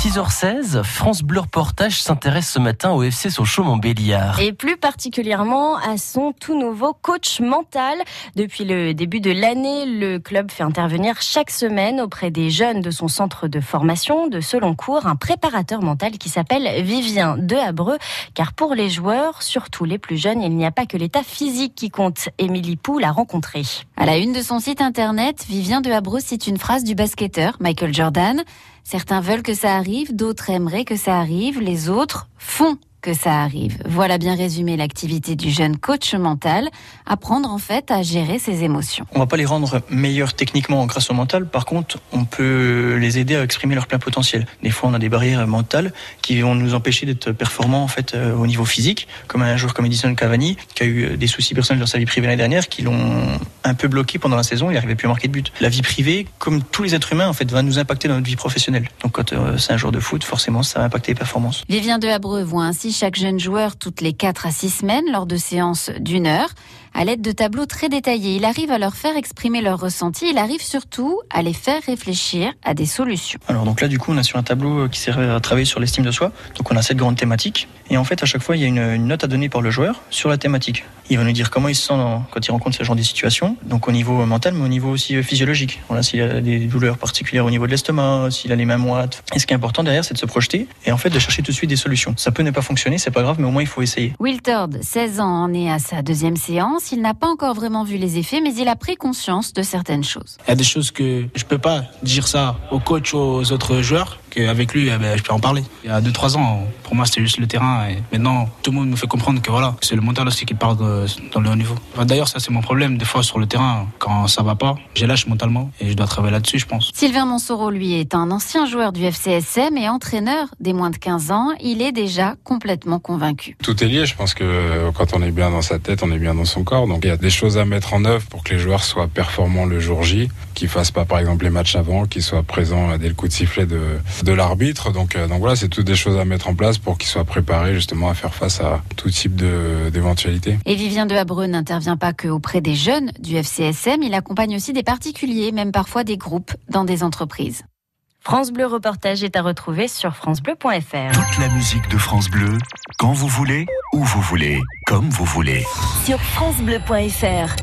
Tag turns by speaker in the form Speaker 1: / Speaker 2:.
Speaker 1: 6h16, France Bleu Reportage s'intéresse ce matin au FC Sochaux-Montbéliard.
Speaker 2: Et plus particulièrement à son tout nouveau coach mental. Depuis le début de l'année, le club fait intervenir chaque semaine auprès des jeunes de son centre de formation de Seloncourt un préparateur mental qui s'appelle Vivien de Habreux. Car pour les joueurs, surtout les plus jeunes, il n'y a pas que l'état physique qui compte. Émilie Pou l'a rencontré.
Speaker 3: À la une de son site internet, Vivien de Habreux cite une phrase du basketteur Michael Jordan. Certains veulent que ça arrive, d'autres aimeraient que ça arrive, les autres font que ça arrive. Voilà bien résumé l'activité du jeune coach mental, apprendre en fait à gérer ses émotions.
Speaker 4: On va pas les rendre meilleurs techniquement grâce au mental, par contre, on peut les aider à exprimer leur plein potentiel. Des fois, on a des barrières mentales qui vont nous empêcher d'être performants en fait euh, au niveau physique, comme un joueur comme Edison Cavani qui a eu euh, des soucis personnels dans sa vie privée l'année dernière qui l'ont un peu bloqué pendant la saison, il n'arrivait plus à marquer de but. La vie privée, comme tous les êtres humains en fait, va nous impacter dans notre vie professionnelle. Donc quand euh, c'est un joueur de foot, forcément, ça va impacter les performances.
Speaker 3: Vivien de Habreux voit ainsi chaque jeune joueur toutes les 4 à 6 semaines lors de séances d'une heure. À l'aide de tableaux très détaillés, il arrive à leur faire exprimer leurs ressentis. Il arrive surtout à les faire réfléchir à des solutions.
Speaker 4: Alors donc là, du coup, on a sur un tableau qui sert à travailler sur l'estime de soi. Donc on a cette grande thématique. Et en fait, à chaque fois, il y a une, une note à donner par le joueur sur la thématique. Il va nous dire comment il se sent dans, quand il rencontre ce genre de situation. Donc au niveau mental, mais au niveau aussi euh, physiologique. Voilà, s'il a des douleurs particulières au niveau de l'estomac, s'il a les mains moites. Et ce qui est important derrière, c'est de se projeter et en fait de chercher tout de suite des solutions. Ça peut ne pas fonctionner, c'est pas grave, mais au moins il faut essayer.
Speaker 3: Will Tord, 16 ans, en est à sa deuxième séance. Il n'a pas encore vraiment vu les effets, mais il a pris conscience de certaines choses.
Speaker 5: Il y a des choses que je peux pas dire ça au coach ou aux autres joueurs qu'avec lui, eh ben, je peux en parler. Il y a 2-3 ans, pour moi, c'était juste le terrain. Et maintenant, tout le monde me fait comprendre que voilà, c'est le mental aussi qui part de, dans le haut niveau. Enfin, D'ailleurs, ça, c'est mon problème. Des fois, sur le terrain, quand ça va pas, j'ai lâche mentalement et je dois travailler là-dessus, je pense.
Speaker 3: Sylvain Monsoro, lui, est un ancien joueur du FCSM et entraîneur des moins de 15 ans. Il est déjà complètement convaincu.
Speaker 6: Tout est lié. Je pense que quand on est bien dans sa tête, on est bien dans son corps. Donc il y a des choses à mettre en œuvre pour que les joueurs soient performants le jour J, qu'ils fassent pas par exemple les matchs avant, qu'ils soient présents dès le coup de sifflet de, de l'arbitre. Donc, euh, donc voilà, c'est toutes des choses à mettre en place pour qu'ils soient préparés justement à faire face à tout type d'éventualités.
Speaker 3: Et Vivien de Habreux n'intervient pas que auprès des jeunes du FCSM, il accompagne aussi des particuliers, même parfois des groupes dans des entreprises.
Speaker 2: France Bleu Reportage est à retrouver sur francebleu.fr.
Speaker 7: Toute la musique de France Bleu, quand vous voulez, où vous voulez, comme vous voulez.
Speaker 8: Sur FranceBleu.fr.